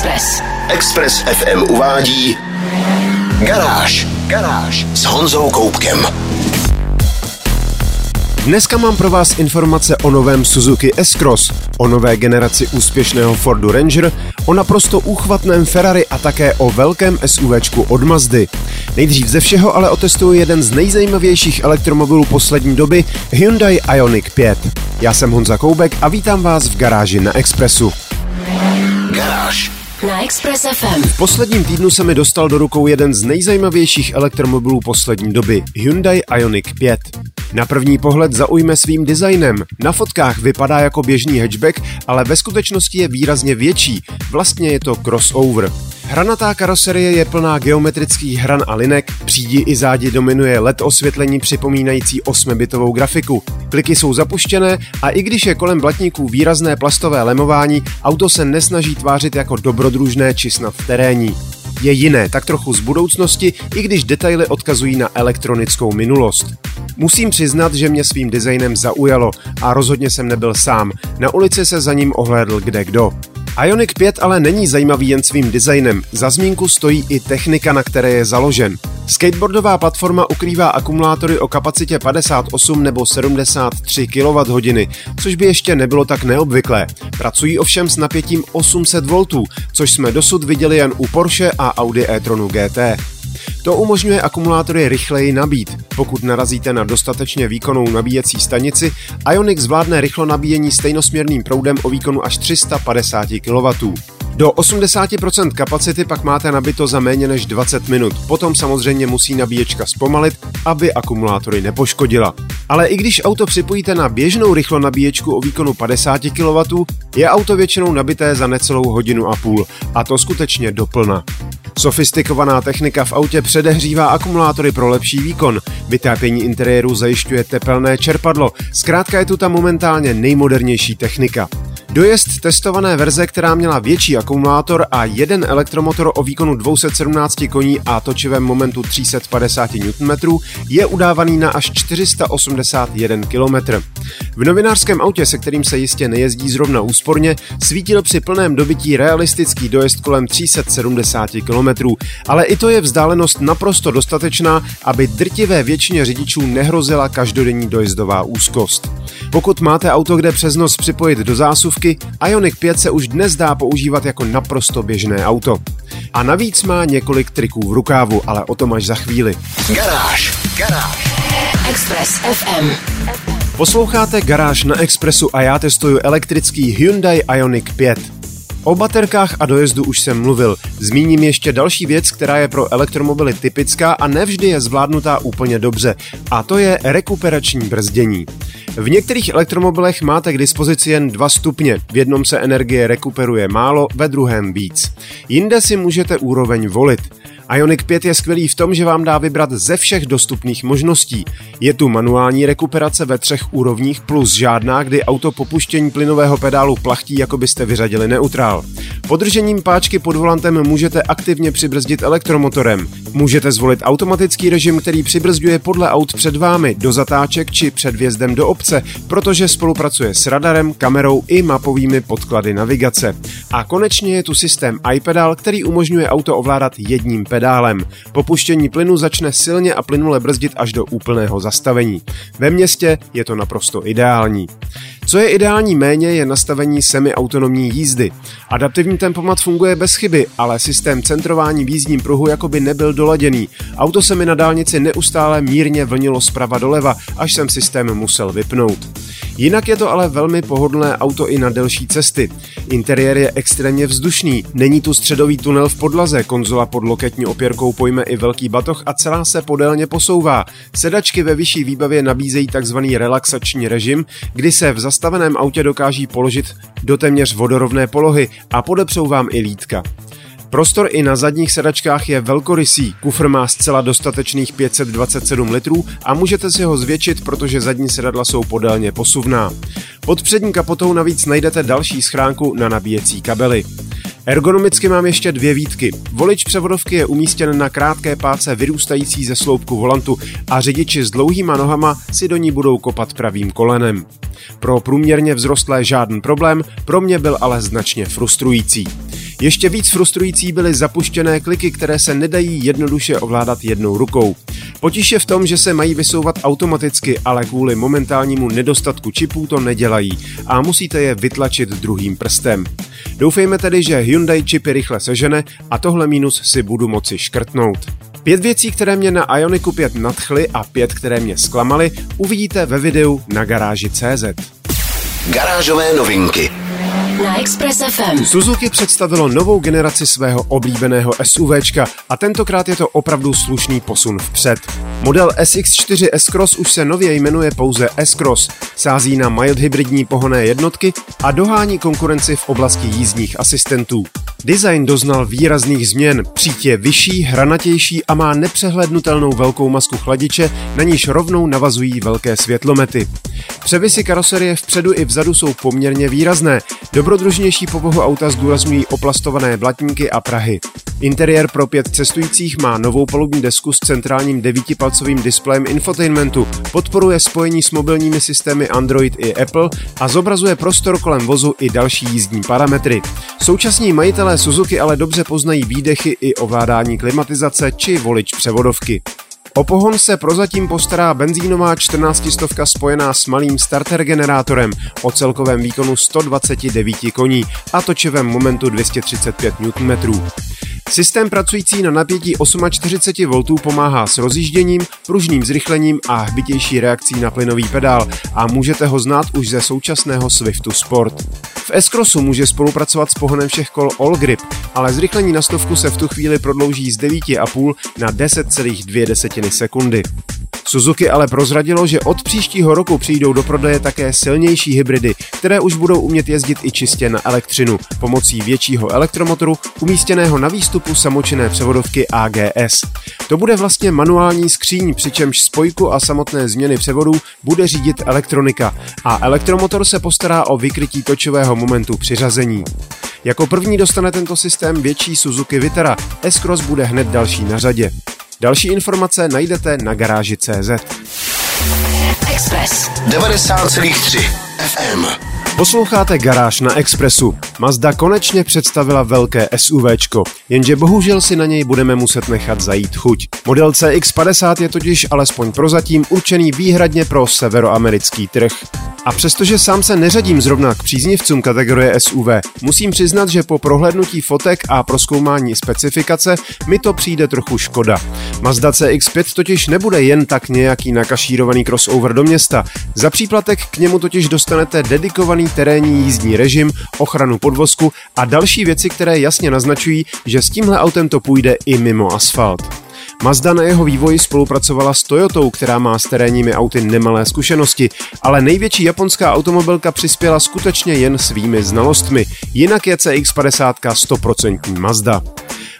Express. Express FM uvádí Garáž. Garáž s Honzou Koupkem. Dneska mám pro vás informace o novém Suzuki S-Cross, o nové generaci úspěšného Fordu Ranger, o naprosto úchvatném Ferrari a také o velkém SUVčku od Mazdy. Nejdřív ze všeho ale otestuju jeden z nejzajímavějších elektromobilů poslední doby, Hyundai Ioniq 5. Já jsem Honza Koubek a vítám vás v garáži na Expressu. Express FM. V posledním týdnu se mi dostal do rukou jeden z nejzajímavějších elektromobilů poslední doby, Hyundai Ioniq 5. Na první pohled zaujme svým designem. Na fotkách vypadá jako běžný hatchback, ale ve skutečnosti je výrazně větší. Vlastně je to crossover. Hranatá karoserie je plná geometrických hran a linek, přídi i zádi dominuje LED osvětlení připomínající 8-bitovou grafiku. Kliky jsou zapuštěné a i když je kolem blatníků výrazné plastové lemování, auto se nesnaží tvářit jako dobrodružné či snad terénní. Je jiné, tak trochu z budoucnosti, i když detaily odkazují na elektronickou minulost. Musím přiznat, že mě svým designem zaujalo a rozhodně jsem nebyl sám. Na ulici se za ním ohlédl kde kdo. Ioniq 5 ale není zajímavý jen svým designem, za zmínku stojí i technika, na které je založen. Skateboardová platforma ukrývá akumulátory o kapacitě 58 nebo 73 kWh, což by ještě nebylo tak neobvyklé. Pracují ovšem s napětím 800 V, což jsme dosud viděli jen u Porsche a Audi e-tronu GT. To umožňuje akumulátory rychleji nabít. Pokud narazíte na dostatečně výkonnou nabíjecí stanici, Ioniq zvládne rychlo nabíjení stejnosměrným proudem o výkonu až 350 kW. Do 80% kapacity pak máte nabito za méně než 20 minut. Potom samozřejmě musí nabíječka zpomalit, aby akumulátory nepoškodila. Ale i když auto připojíte na běžnou rychlo nabíječku o výkonu 50 kW, je auto většinou nabité za necelou hodinu a půl. A to skutečně doplna. Sofistikovaná technika v autě předehřívá akumulátory pro lepší výkon. Vytápění interiéru zajišťuje tepelné čerpadlo. Zkrátka je tu ta momentálně nejmodernější technika. Dojezd testované verze, která měla větší akumulátor a jeden elektromotor o výkonu 217 koní a točivém momentu 350 Nm, je udávaný na až 481 km. V novinářském autě, se kterým se jistě nejezdí zrovna úsporně, svítil při plném dobití realistický dojezd kolem 370 km, ale i to je vzdálenost naprosto dostatečná, aby drtivé většině řidičů nehrozila každodenní dojezdová úzkost. Pokud máte auto, kde přes noc připojit do zásuvky, Ioniq 5 se už dnes dá používat jako naprosto běžné auto. A navíc má několik triků v rukávu, ale o tom až za chvíli. Garáž. Garáž. Express FM. Posloucháte Garáž na Expressu a já testuju elektrický Hyundai Ioniq 5. O baterkách a dojezdu už jsem mluvil. Zmíním ještě další věc, která je pro elektromobily typická a nevždy je zvládnutá úplně dobře. A to je rekuperační brzdění. V některých elektromobilech máte k dispozici jen dva stupně. V jednom se energie rekuperuje málo, ve druhém víc. Jinde si můžete úroveň volit. Ioniq 5 je skvělý v tom, že vám dá vybrat ze všech dostupných možností. Je tu manuální rekuperace ve třech úrovních plus žádná, kdy auto po puštění plynového pedálu plachtí, jako byste vyřadili neutrál. Podržením páčky pod volantem můžete aktivně přibrzdit elektromotorem. Můžete zvolit automatický režim, který přibrzďuje podle aut před vámi, do zatáček či před vjezdem do obce, protože spolupracuje s radarem, kamerou i mapovými podklady navigace. A konečně je tu systém iPedal, který umožňuje auto ovládat jedním pedálem. Po puštění plynu začne silně a plynule brzdit až do úplného zastavení. Ve městě je to naprosto ideální. Co je ideální méně, je nastavení semi-autonomní jízdy. Adaptivní tempomat funguje bez chyby, ale systém centrování v jízdním pruhu jakoby nebyl doladěný. Auto se mi na dálnici neustále mírně vlnilo zprava doleva, až jsem systém musel vypnout. Jinak je to ale velmi pohodlné auto i na delší cesty. Interiér je extrémně vzdušný, není tu středový tunel v podlaze, konzola pod loketní opěrkou pojme i velký batoh a celá se podélně posouvá. Sedačky ve vyšší výbavě nabízejí tzv. relaxační režim, kdy se v zastaveném autě dokáží položit do téměř vodorovné polohy a podepřou vám i lítka. Prostor i na zadních sedačkách je velkorysý, kufr má zcela dostatečných 527 litrů a můžete si ho zvětšit, protože zadní sedadla jsou podélně posuvná. Pod přední kapotou navíc najdete další schránku na nabíjecí kabely. Ergonomicky mám ještě dvě výtky. Volič převodovky je umístěn na krátké páce vyrůstající ze sloupku volantu a řidiči s dlouhýma nohama si do ní budou kopat pravým kolenem. Pro průměrně vzrostlé žádný problém, pro mě byl ale značně frustrující. Ještě víc frustrující byly zapuštěné kliky, které se nedají jednoduše ovládat jednou rukou. Potíž je v tom, že se mají vysouvat automaticky, ale kvůli momentálnímu nedostatku čipů to nedělají a musíte je vytlačit druhým prstem. Doufejme tedy, že Hyundai čipy rychle sežene a tohle mínus si budu moci škrtnout. Pět věcí, které mě na Ioniku 5 nadchly a pět, které mě zklamaly, uvidíte ve videu na garáži CZ. Garážové novinky na Express FM. Suzuki představilo novou generaci svého oblíbeného SUVčka a tentokrát je to opravdu slušný posun vpřed. Model SX4 S-Cross už se nově jmenuje pouze S-Cross, sází na mild hybridní pohonné jednotky a dohání konkurenci v oblasti jízdních asistentů. Design doznal výrazných změn, přítě je vyšší, hranatější a má nepřehlednutelnou velkou masku chladiče, na níž rovnou navazují velké světlomety. Převisy karoserie vpředu i vzadu jsou poměrně výrazné. Dobrodružnější povahu auta zdůrazňují oplastované blatníky a prahy. Interiér pro pět cestujících má novou palubní desku s centrálním devítipalcovým displejem infotainmentu, podporuje spojení s mobilními systémy Android i Apple a zobrazuje prostor kolem vozu i další jízdní parametry. Současní majitelé Suzuki ale dobře poznají výdechy i ovládání klimatizace či volič převodovky. O pohon se prozatím postará benzínová 14 stovka spojená s malým starter generátorem o celkovém výkonu 129 koní a točivém momentu 235 Nm. Systém pracující na napětí 48 V pomáhá s rozjížděním, pružným zrychlením a hbitější reakcí na plynový pedál a můžete ho znát už ze současného Swiftu Sport. V S-Crossu může spolupracovat s pohonem všech kol All Grip, ale zrychlení na stovku se v tu chvíli prodlouží z 9,5 na 10,2 sekundy. Suzuki ale prozradilo, že od příštího roku přijdou do prodeje také silnější hybridy, které už budou umět jezdit i čistě na elektřinu pomocí většího elektromotoru umístěného na výstupu samočinné převodovky AGS. To bude vlastně manuální skříň, přičemž spojku a samotné změny převodů bude řídit elektronika a elektromotor se postará o vykrytí točového momentu při řazení. Jako první dostane tento systém větší Suzuki Vitara, S-Cross bude hned další na řadě. Další informace najdete na garáži CZ. Express 90,3 FM. Posloucháte Garáž na Expressu. Mazda konečně představila velké SUVčko, jenže bohužel si na něj budeme muset nechat zajít chuť. Model CX-50 je totiž alespoň prozatím určený výhradně pro severoamerický trh. A přestože sám se neřadím zrovna k příznivcům kategorie SUV, musím přiznat, že po prohlédnutí fotek a proskoumání specifikace mi to přijde trochu škoda. Mazda CX-5 totiž nebude jen tak nějaký nakašírovaný crossover do města. Za příplatek k němu totiž dostanete dedikovaný terénní jízdní režim, ochranu podvozku a další věci, které jasně naznačují, že s tímhle autem to půjde i mimo asfalt. Mazda na jeho vývoji spolupracovala s Toyotou, která má s terénními auty nemalé zkušenosti, ale největší japonská automobilka přispěla skutečně jen svými znalostmi, jinak je CX-50 100% Mazda.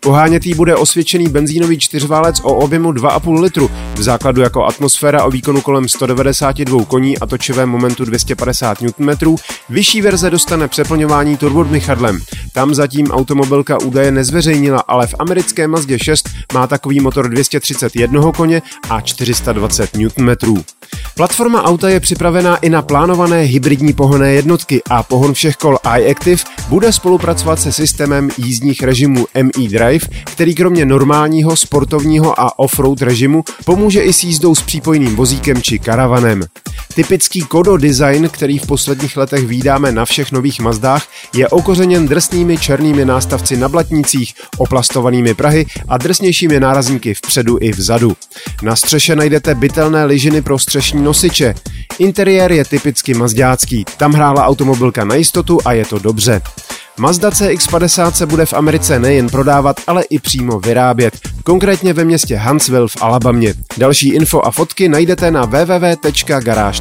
Pohánětý bude osvědčený benzínový čtyřválec o objemu 2,5 litru, v základu jako atmosféra o výkonu kolem 192 koní a točivém momentu 250 Nm, vyšší verze dostane přeplňování turbodmychadlem. Tam zatím automobilka údaje nezveřejnila, ale v americké Mazdě 6 má takový motor 231 koně a 420 Nm. Platforma auta je připravená i na plánované hybridní pohonné jednotky a pohon všech kol iActive bude spolupracovat se systémem jízdních režimů ME Drive, který kromě normálního sportovního a off-road režimu pomůže i s jízdou s přípojným vozíkem či karavanem. Typický Kodo design, který v posledních letech výdáme na všech nových Mazdách, je okořeněn drsnými černými nástavci na blatnicích, oplastovanými prahy a drsnějšími nárazníky vpředu i vzadu. Na střeše najdete bytelné lyžiny pro střešní nosiče. Interiér je typicky mazďácký, tam hrála automobilka na jistotu a je to dobře. Mazda CX-50 se bude v Americe nejen prodávat, ale i přímo vyrábět, konkrétně ve městě Huntsville v Alabamě. Další info a fotky najdete na www.garage.cz.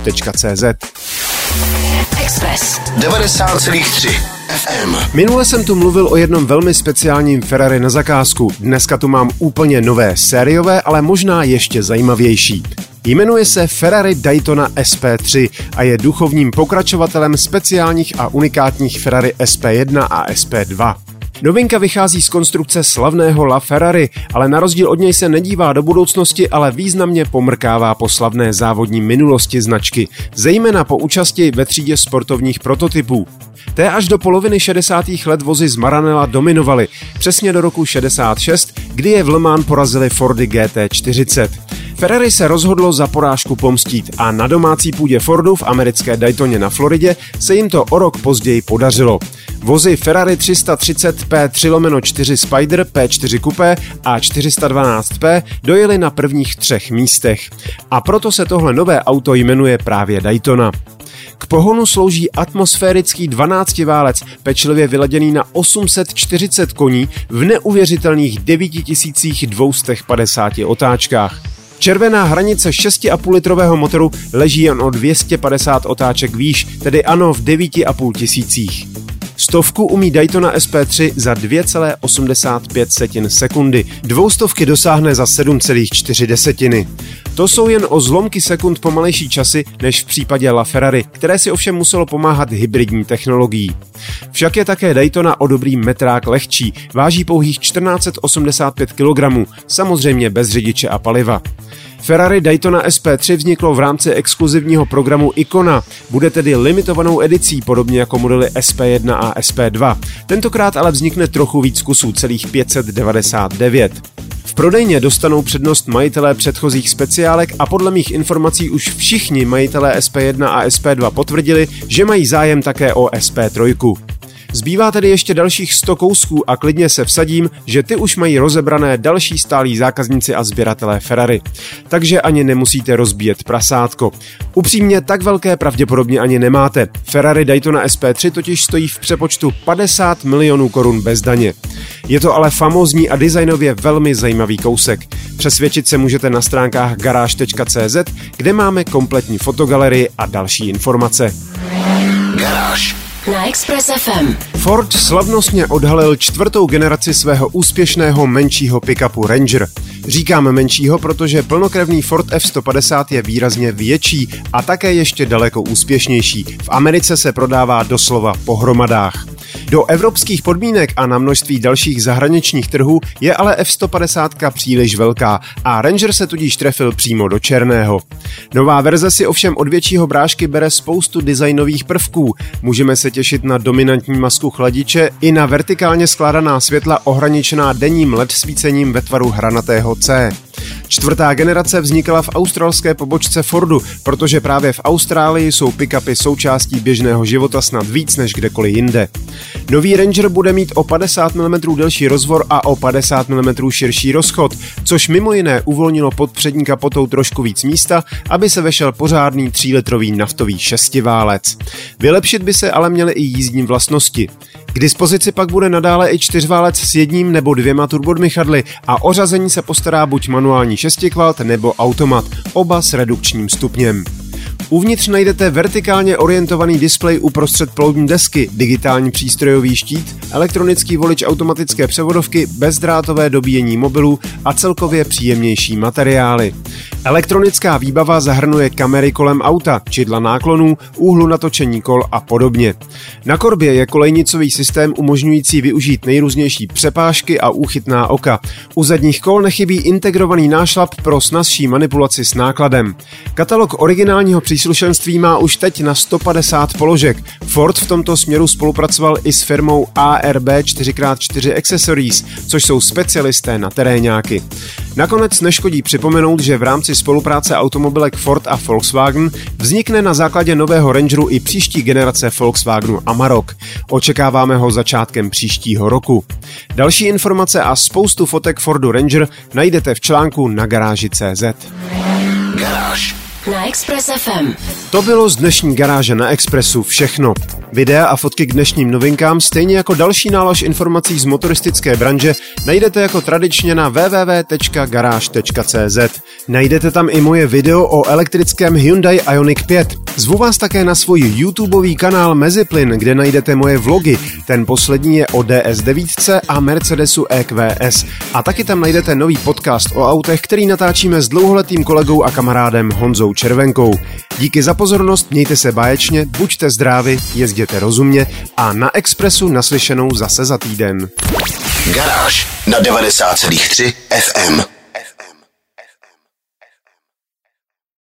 Express 90,3 FM. Minule jsem tu mluvil o jednom velmi speciálním Ferrari na zakázku. Dneska tu mám úplně nové sériové, ale možná ještě zajímavější. Jmenuje se Ferrari Daytona SP3 a je duchovním pokračovatelem speciálních a unikátních Ferrari SP1 a SP2. Novinka vychází z konstrukce slavného La Ferrari, ale na rozdíl od něj se nedívá do budoucnosti, ale významně pomrkává po slavné závodní minulosti značky, zejména po účasti ve třídě sportovních prototypů. Té až do poloviny 60. let vozy z Maranela dominovaly, přesně do roku 66, kdy je v Le Mans porazili Fordy GT40. Ferrari se rozhodlo za porážku pomstít a na domácí půdě Fordu v americké Daytoně na Floridě se jim to o rok později podařilo. Vozy Ferrari 330 P3 4 Spider, P4 Coupé a 412P dojeli na prvních třech místech. A proto se tohle nové auto jmenuje právě Daytona. K pohonu slouží atmosférický 12 válec, pečlivě vyladěný na 840 koní v neuvěřitelných 9250 otáčkách. Červená hranice 6,5 litrového motoru leží jen o 250 otáček výš, tedy ano v 9,5 tisících. Stovku umí Daytona SP3 za 2,85 sekundy, dvoustovky dosáhne za 7,4 desetiny. To jsou jen o zlomky sekund pomalejší časy než v případě LaFerrari, které si ovšem muselo pomáhat hybridní technologií. Však je také Daytona o dobrý metrák lehčí, váží pouhých 1485 kg, samozřejmě bez řidiče a paliva. Ferrari Daytona SP3 vzniklo v rámci exkluzivního programu Icona, bude tedy limitovanou edicí, podobně jako modely SP1 a SP2. Tentokrát ale vznikne trochu víc kusů, celých 599. V prodejně dostanou přednost majitelé předchozích speciálek a podle mých informací už všichni majitelé SP1 a SP2 potvrdili, že mají zájem také o SP3. Zbývá tedy ještě dalších 100 kousků a klidně se vsadím, že ty už mají rozebrané další stálí zákazníci a sběratelé Ferrari. Takže ani nemusíte rozbíjet prasátko. Upřímně tak velké pravděpodobně ani nemáte. Ferrari Daytona SP3 totiž stojí v přepočtu 50 milionů korun bez daně. Je to ale famózní a designově velmi zajímavý kousek. Přesvědčit se můžete na stránkách garáž.cz, kde máme kompletní fotogalerii a další informace. Garáž na Express FM. Ford slavnostně odhalil čtvrtou generaci svého úspěšného menšího pickupu Ranger. Říkám menšího, protože plnokrevný Ford F-150 je výrazně větší a také ještě daleko úspěšnější. V Americe se prodává doslova po hromadách. Do evropských podmínek a na množství dalších zahraničních trhů je ale F-150 příliš velká a Ranger se tudíž trefil přímo do černého. Nová verze si ovšem od většího brášky bere spoustu designových prvků. Můžeme se těšit na dominantní masku chladiče i na vertikálně skládaná světla ohraničená denním LED svícením ve tvaru hranatého C. Čtvrtá generace vznikala v australské pobočce Fordu, protože právě v Austrálii jsou pick-upy součástí běžného života snad víc než kdekoliv jinde. Nový Ranger bude mít o 50 mm delší rozvor a o 50 mm širší rozchod, což mimo jiné uvolnilo pod přední kapotou trošku víc místa, aby se vešel pořádný 3-litrový naftový šestiválec. Vylepšit by se ale měly i jízdní vlastnosti. K dispozici pak bude nadále i čtyřválec s jedním nebo dvěma turbodmychadly a o řazení se postará buď manuální šestikvalt nebo automat, oba s redukčním stupněm. Uvnitř najdete vertikálně orientovaný displej uprostřed ploudní desky, digitální přístrojový štít, elektronický volič automatické převodovky, bezdrátové dobíjení mobilů a celkově příjemnější materiály. Elektronická výbava zahrnuje kamery kolem auta, čidla náklonů, úhlu natočení kol a podobně. Na korbě je kolejnicový systém umožňující využít nejrůznější přepážky a úchytná oka. U zadních kol nechybí integrovaný nášlap pro snazší manipulaci s nákladem. Katalog originálního příslušenství má už teď na 150 položek. Ford v tomto směru spolupracoval i s firmou ARB 4x4 Accessories, což jsou specialisté na terénáky. Nakonec neškodí připomenout, že v rámci spolupráce automobilek Ford a Volkswagen vznikne na základě nového Rangeru i příští generace Volkswagenu Amarok. Očekáváme ho začátkem příštího roku. Další informace a spoustu fotek Fordu Ranger najdete v článku na garáži.cz. Garáž na Express FM. To bylo z dnešní garáže na Expressu všechno. Videa a fotky k dnešním novinkám, stejně jako další nálož informací z motoristické branže, najdete jako tradičně na www.garage.cz. Najdete tam i moje video o elektrickém Hyundai Ioniq 5. Zvu vás také na svůj YouTubeový kanál Meziplyn, kde najdete moje vlogy. Ten poslední je o DS9 a Mercedesu EQS. A taky tam najdete nový podcast o autech, který natáčíme s dlouholetým kolegou a kamarádem Honzou červenkou. Díky za pozornost, mějte se báječně, buďte zdraví, jezděte rozumně a na Expressu naslyšenou zase za týden. Garáž na 90,3 FM.